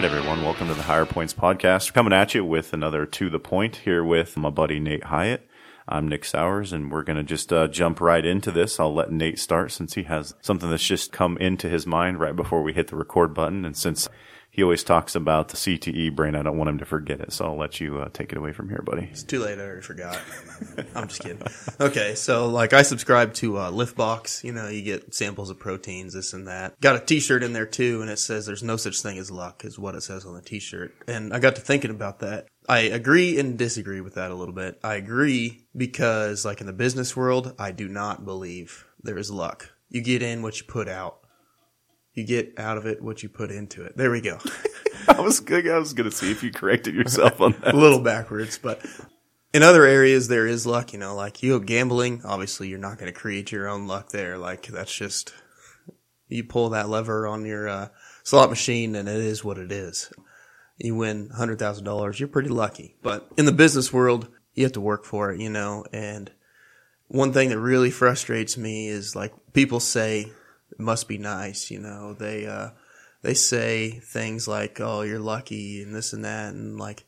right, everyone. Welcome to the Higher Points podcast. Coming at you with another To the Point here with my buddy Nate Hyatt. I'm Nick Sowers, and we're going to just uh, jump right into this. I'll let Nate start since he has something that's just come into his mind right before we hit the record button. And since he always talks about the CTE brain, I don't want him to forget it. So I'll let you uh, take it away from here, buddy. It's too late. I already forgot. I'm just kidding. Okay, so like I subscribe to uh, Liftbox. You know, you get samples of proteins, this and that. Got a T-shirt in there too, and it says "There's no such thing as luck," is what it says on the T-shirt. And I got to thinking about that. I agree and disagree with that a little bit. I agree because, like in the business world, I do not believe there is luck. You get in what you put out. You get out of it what you put into it. There we go. I was good. I was going to see if you corrected yourself on that. a little backwards, but in other areas there is luck, you know, like you gambling, obviously you're not going to create your own luck there. Like that's just, you pull that lever on your uh, slot machine and it is what it is. You win $100,000, you're pretty lucky. But in the business world, you have to work for it, you know, and one thing that really frustrates me is like people say it must be nice, you know, they, uh, they say things like, "Oh, you're lucky" and this and that, and like,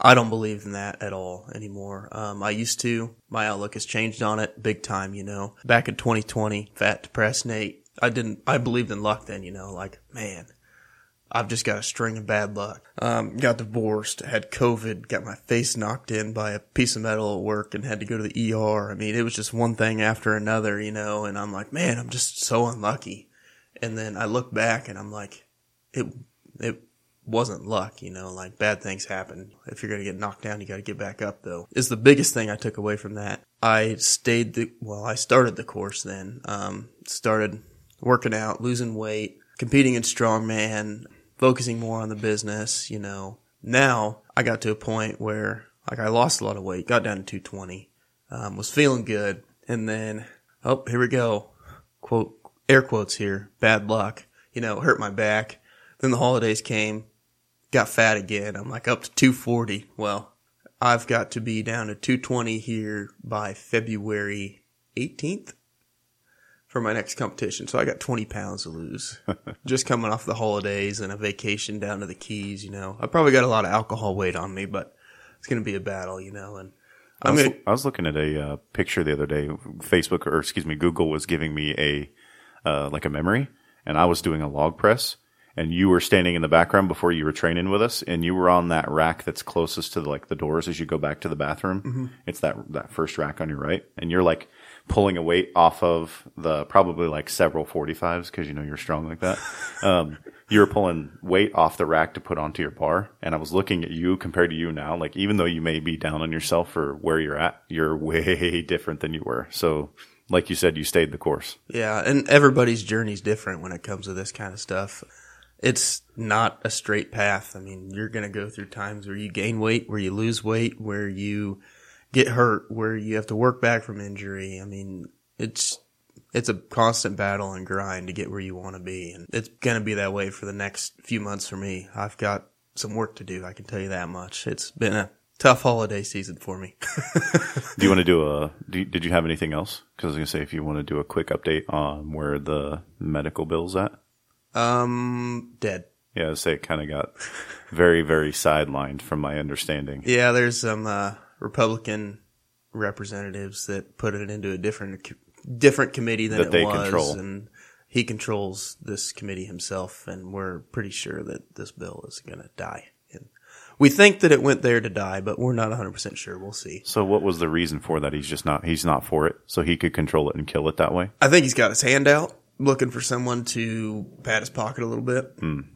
I don't believe in that at all anymore. Um, I used to. My outlook has changed on it big time. You know, back in 2020, fat, depressed Nate. I didn't. I believed in luck then. You know, like man, I've just got a string of bad luck. Um, got divorced, had COVID, got my face knocked in by a piece of metal at work, and had to go to the ER. I mean, it was just one thing after another. You know, and I'm like, man, I'm just so unlucky. And then I look back and I'm like, it it wasn't luck, you know, like bad things happen. If you're going to get knocked down, you got to get back up though. Is the biggest thing I took away from that. I stayed the, well, I started the course then, um, started working out, losing weight, competing in strongman, focusing more on the business, you know. Now I got to a point where like I lost a lot of weight, got down to 220, um, was feeling good. And then, oh, here we go. Quote, air quotes here, bad luck, you know, hurt my back then the holidays came, got fat again. I'm like up to 240. Well, I've got to be down to 220 here by February 18th for my next competition. So I got 20 pounds to lose just coming off the holidays and a vacation down to the Keys, you know. I probably got a lot of alcohol weight on me, but it's going to be a battle, you know, and I was, I was looking at a uh, picture the other day. Facebook, or excuse me, Google was giving me a uh, like a memory, and I was doing a log press, and you were standing in the background before you were training with us, and you were on that rack that's closest to the, like the doors as you go back to the bathroom. Mm-hmm. It's that that first rack on your right, and you're like pulling a weight off of the probably like several 45s because you know you're strong like that. Um, you were pulling weight off the rack to put onto your bar, and I was looking at you compared to you now. Like even though you may be down on yourself for where you're at, you're way different than you were. So like you said, you stayed the course. Yeah, and everybody's journey is different when it comes to this kind of stuff it's not a straight path. I mean, you're going to go through times where you gain weight, where you lose weight, where you get hurt, where you have to work back from injury. I mean, it's it's a constant battle and grind to get where you want to be, and it's going to be that way for the next few months for me. I've got some work to do. I can tell you that much. It's been a tough holiday season for me. do you want to do a? Do, did you have anything else? Because I was going to say if you want to do a quick update on where the medical bill's at. Um, dead. Yeah, I'd say it kind of got very, very sidelined from my understanding. Yeah, there's some uh, Republican representatives that put it into a different different committee than that it was, control. and he controls this committee himself, and we're pretty sure that this bill is going to die. And we think that it went there to die, but we're not 100 percent sure. We'll see. So, what was the reason for that? He's just not he's not for it, so he could control it and kill it that way. I think he's got his hand out looking for someone to pat his pocket a little bit. Mm.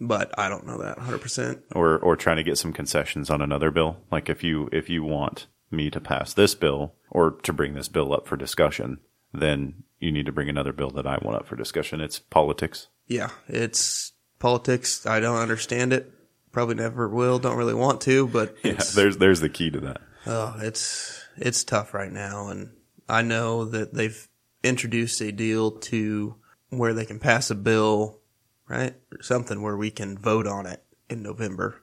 But I don't know that 100%. Or or trying to get some concessions on another bill. Like if you if you want me to pass this bill or to bring this bill up for discussion, then you need to bring another bill that I want up for discussion. It's politics. Yeah, it's politics. I don't understand it. Probably never will. Don't really want to, but yeah, there's there's the key to that. Oh, it's it's tough right now, and I know that they've introduced a deal to where they can pass a bill, right? Or something where we can vote on it in November,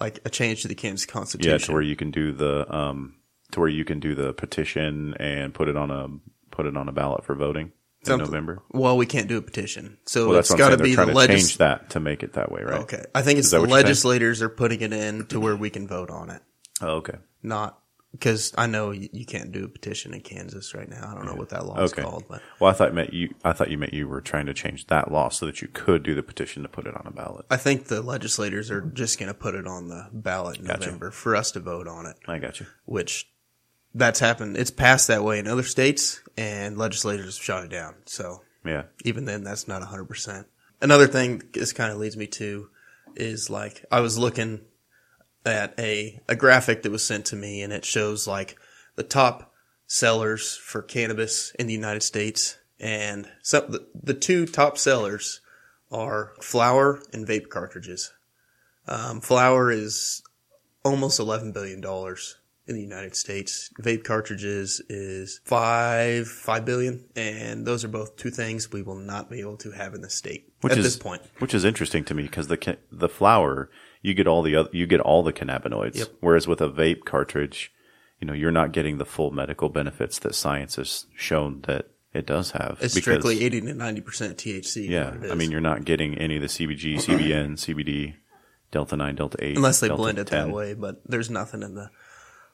like a change to the Kansas Constitution. Yeah, to where you can do the um, to where you can do the petition and put it on a put it on a ballot for voting. in Something- November. Well, we can't do a petition, so Well, that's it's got to be the to change that to make it that way, right? Okay, I think it's the what you're saying? legislators are putting it in to where we can vote on it, Oh, okay. not because I know you, you can't do a petition in Kansas right now. I don't know what that law is Okay. called, but Well, I thought you meant you. I thought you meant you were trying to change that law so that you could do the petition to put it on a ballot. I think the legislators are just going to put it on the ballot in Gotcha. November for us to vote on it. I got you. which that's happened. It's passed that way in other states, and legislators have shot it down. So Yeah. even then, that's not 100%. Another thing this kind of leads me to is like, I was looking at a, a graphic that was sent to me, and it shows like the top sellers for cannabis in the United States. And so the, the two top sellers are flour and vape cartridges. Um, flour is almost $11 billion in the United States. Vape cartridges is five, five billion. And those are both two things we will not be able to have in the state Which at is this point. which is interesting to me because the the flower you get all the other, you get all the cannabinoids, Yep. whereas with a vape cartridge, you know, you're not getting the full medical benefits that science has shown that it does have. It's because- strictly 80 to 90% THC. yeah. I mean, you're not getting any of the CBG, CBN, CBD, Delta nine, Delta eight, unless they Delta blend it 10. that way, but there's nothing in the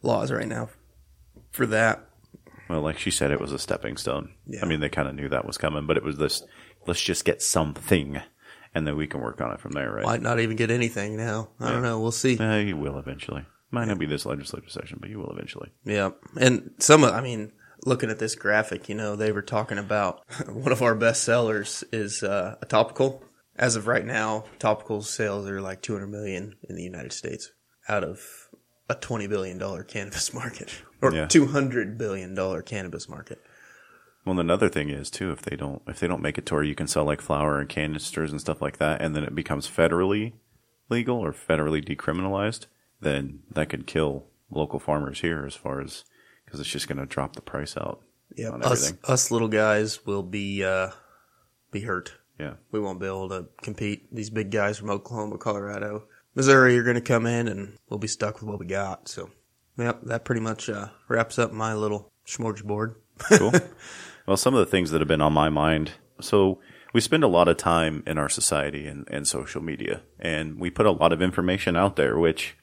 laws right now for that. Well, like she said, it was a stepping stone. Yeah. I mean, they kind of knew that was coming, but it was this. Let's just get something, and then we can work on it from there, right? Might not even get anything now. I don't know. We'll see. Uh, you will eventually. Might not be this legislative session, but you will eventually. Yeah. And some of, I mean, looking at this graphic, you know, they were talking about one of our best sellers is uh, a topical. As of right now, topical sales are like 200 million in the United States out of a 20 billion dollar cannabis market or Yeah. 200 billion dollar cannabis market. Well, another thing is too, if they don't, if they don't make it to where you can sell like flour and canisters and stuff like that, and then it becomes federally legal or federally decriminalized, then that could kill local farmers here as far as because it's just going to drop the price out. Yeah. Us, us little guys will be, uh, be hurt. Yeah, we won't be able to compete. These big guys from Oklahoma, Colorado, Missouri are going to come in, and we'll be stuck with what we got. So, yep, that pretty much uh, wraps up my little smorgasbord. Cool. well, some of the things that have been on my mind. So we spend a lot of time in our society and, and social media, and we put a lot of information out there, which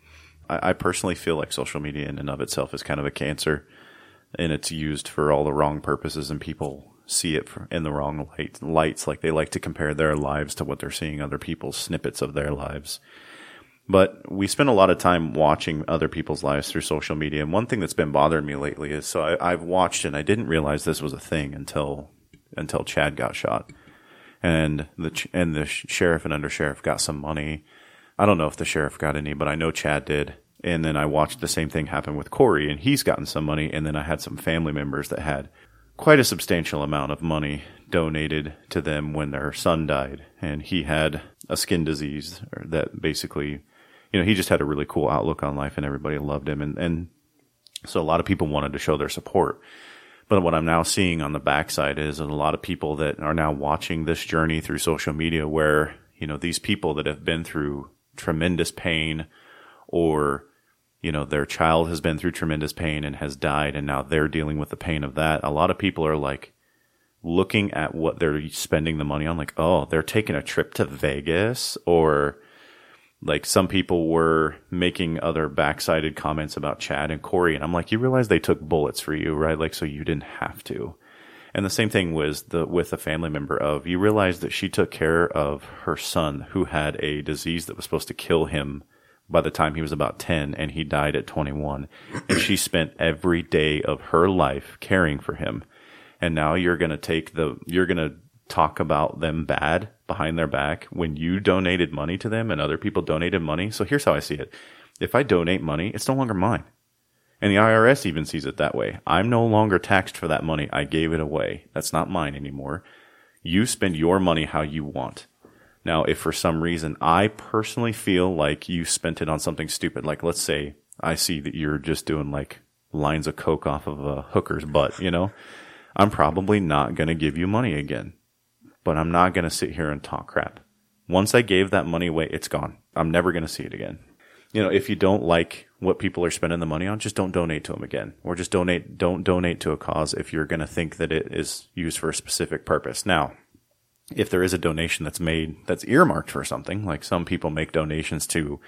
I, I personally feel like social media in and of itself is kind of a cancer, and it's used for all the wrong purposes, and people see it in the wrong light, lights. Like they like to compare their lives to what they're seeing other people's snippets of their lives. But we spend a lot of time watching other people's lives through social media. And one thing that's been bothering me lately is so I, I've watched and I didn't realize this was a thing until until Chad got shot, and the and the sheriff and undersheriff got some money. I don't know if the sheriff got any, but I know Chad did. And then I watched the same thing happen with Corey, and he's gotten some money. And then I had some family members that had quite a substantial amount of money donated to them when their son died, and he had a skin disease that basically, you know, he just had a really cool outlook on life, and everybody loved him, and and so a lot of people wanted to show their support. But what I'm now seeing on the backside is a lot of people that are now watching this journey through social media where, you know, these people that have been through tremendous pain or, you know, their child has been through tremendous pain and has died and now they're dealing with the pain of that. A lot of people are like looking at what they're spending the money on, like, oh, they're taking a trip to Vegas or, like some people were making other backsided comments about Chad and Corey, and I'm like, you realize they took bullets for you, right? Like, so you didn't have to. And the same thing was the with a family member of you realize that she took care of her son who had a disease that was supposed to kill him by the time he was about 10 and he died at 21 and she spent every day of her life caring for him and now you're going to take the you're going to talk about them bad behind their back when you donated money to them and other people donated money. So here's how I see it. If I donate money, it's no longer mine. And the IRS even sees it that way. I'm no longer taxed for that money. I gave it away. That's not mine anymore. You spend your money how you want. Now, if for some reason I personally feel like you spent it on something stupid, like let's say I see that you're just doing like lines of coke off of a hooker's butt, you know, I'm probably not going to give you money again but I'm not going to sit here and talk crap. Once I gave that money away, it's gone. I'm never going to see it again. you know, if you don't like what people are spending the money on, just don't donate to them again, or just donate. Don't donate to a cause if you're going to think that it is used for a specific purpose. Now, if there is a donation that's made that's earmarked for something, like some people make donations to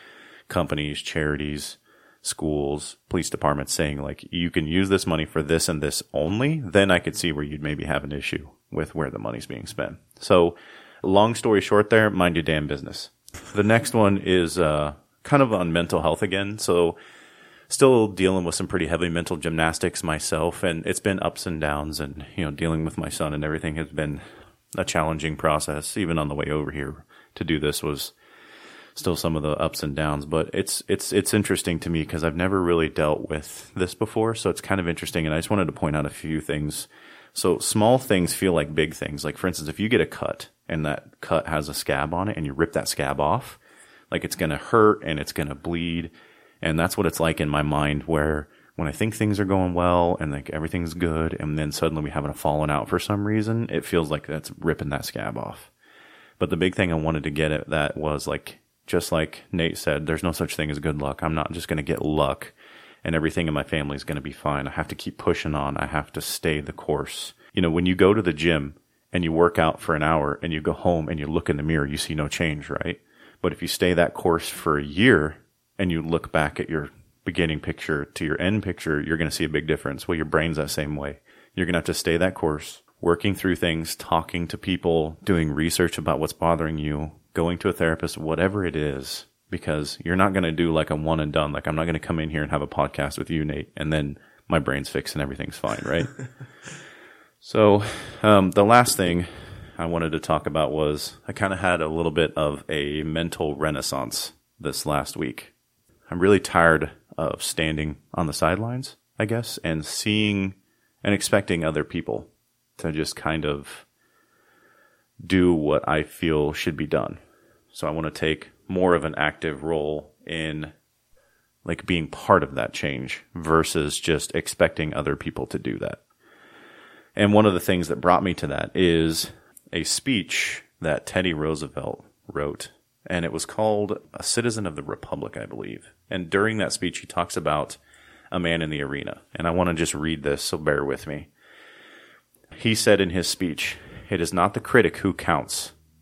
companies, charities, schools, police departments saying like you can use this money for this and this only, then I could see where you'd maybe have an issue with where the money's being spent. So, long story short, there, mind your damn business. The next one is uh, kind of on mental health again. So, still dealing with some pretty heavy mental gymnastics myself, and it's been ups and downs, and you know, dealing with my son and everything has been a challenging process. Even on the way over here to do this was still some of the ups and downs, but it's it's it's interesting to me because I've never really dealt with this before, so it's kind of interesting. And I just wanted to point out a few things. So small things feel like big things. Like for instance, if you get a cut and that cut has a scab on it, and you rip that scab off, like it's going to hurt and it's going to bleed, and that's what it's like in my mind where. When I think things are going well and like everything's good, and then suddenly we haven't fallen out for some reason, it feels like that's ripping that scab off. But the big thing I wanted to get at that was like just like Nate said, there's no such thing as good luck. I'm not just going to get luck and everything in my family is going to be fine. I have to keep pushing on. I have to stay the course. You know, when you go to the gym and you work out for an hour and you go home and you look in the mirror, you see no change, right? But if you stay that course for a year and you look back at your beginning picture to your end picture, you're going to see a big difference. Well, your brain's that same way. You're going to have to stay that course, working through things, talking to people, doing research about what's bothering you, going to a therapist, whatever it is, because you're not going to do like a one and done. Like I'm not going to come in here and have a podcast with you, Nate, and then my brain's fixed and everything's fine, right? so, um, the last thing I wanted to talk about was I kind of had a little bit of a mental renaissance this last week. I'm really tired of standing on the sidelines, I guess, and seeing and expecting other people to just kind of do what I feel should be done. So I want to take more of an active role in like being part of that change versus just expecting other people to do that. And one of the things that brought me to that is a speech that Teddy Roosevelt wrote, and it was called A Citizen of the Republic, I believe. And during that speech, he talks about a man in the arena. And I want to just read this, so bear with me. He said in his speech, It is not the critic who counts,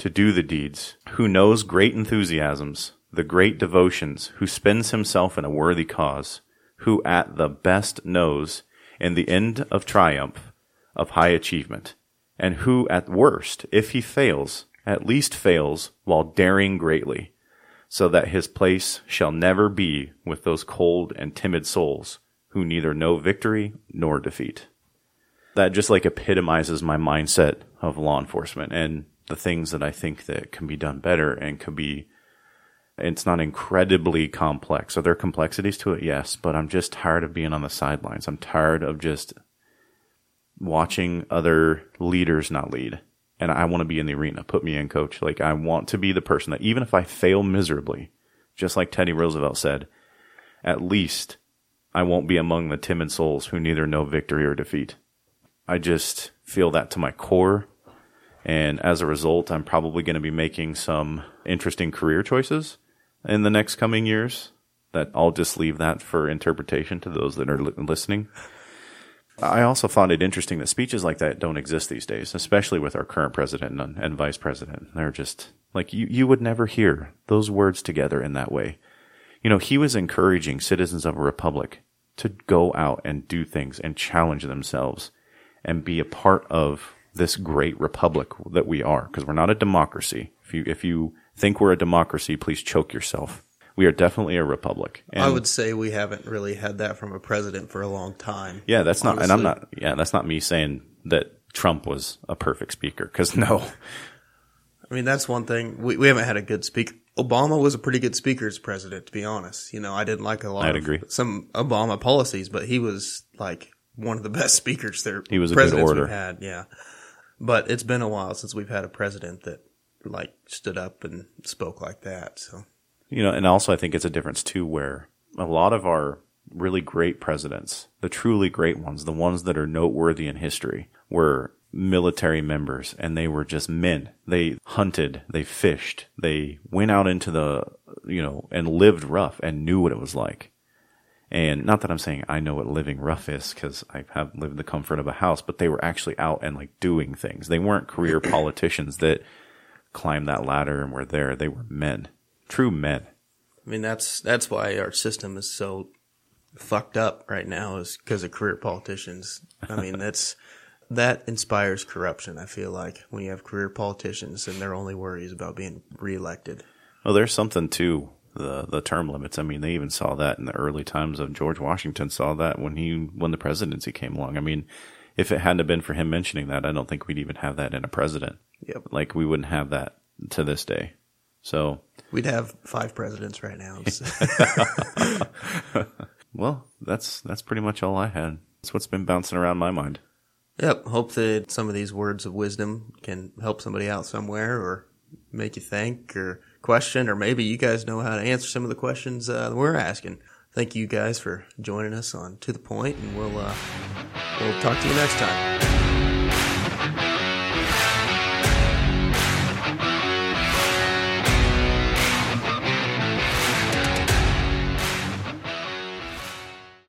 to do the deeds, who knows great enthusiasms, the great devotions, who spends himself in a worthy cause, who at the best knows in the end of triumph of high achievement, and who at worst, if he fails, at least fails while daring greatly, so that his place shall never be with those cold and timid souls who neither know victory nor defeat. That just like epitomizes my mindset of law enforcement. And the things that I think that can be done better and could be it's not incredibly complex. Are there complexities to it? Yes, but I'm just tired of being on the sidelines. I'm tired of just watching other leaders not lead. And I want to be in the arena. Put me in, coach. Like, I want to be the person that even if I fail miserably, just like Teddy Roosevelt said, at least I won't be among the timid souls who neither know victory or defeat. I just feel that to my core. And as a result, I'm probably going to be making some interesting career choices in the next coming years that I'll just leave that for interpretation to those that are li- listening. I also found it interesting that speeches like that don't exist these days, especially with our current president and, and vice president. They're just like you, you would never hear those words together in that way. You know, he was encouraging citizens of a republic to go out and do things and challenge themselves and be a part of this great republic that we are, because we're not a democracy. If you if you think we're a democracy, please choke yourself. We are definitely a republic. And I would say we haven't really had that from a president for a long time. Yeah, that's honestly. not, and I'm not. Yeah, that's not me saying that Trump was a perfect speaker, because no. I mean, that's one thing. We, we haven't had a good speaker. Obama was a pretty good speaker as president, to be honest. You know, I didn't like a lot I'd of agree. some Obama policies, but he was like one of the best speakers there. He was a good orator. Had, yeah. But it's been a while since we've had a president that like stood up and spoke like that. So You know, and also I think it's a difference too, where a lot of our really great presidents, the truly great ones, the ones that are noteworthy in history, were military members and they were just men. They hunted, they fished, they went out into the, you know, and lived rough and knew what it was like. And not that I'm saying I know what living rough is because I have lived the comfort of a house, but they were actually out and like doing things. They weren't career politicians that climbed that ladder and were there. They were men, true men. I mean, that's that's why our system is so fucked up right now is because of career politicians. I mean, that's that inspires corruption. I feel like when you have career politicians and their only worry is about being reelected. Well, there's something to the the term limits. I mean, they even saw that in the early times of George Washington. Saw that when he when the presidency came along. I mean, if it hadn't been for him mentioning that, I don't think we'd even have that in a president. Yep. Like we wouldn't have that to this day. So, We'd have five presidents right now. well, that's that's pretty much all I had. That's what's been bouncing around my mind. yep. Hope that some of these words of wisdom can help somebody out somewhere or make you think or question, or maybe you guys know how to answer some of the questions uh, we're asking. Thank you guys for joining us on To the Point, and we'll uh, we'll talk to you next time.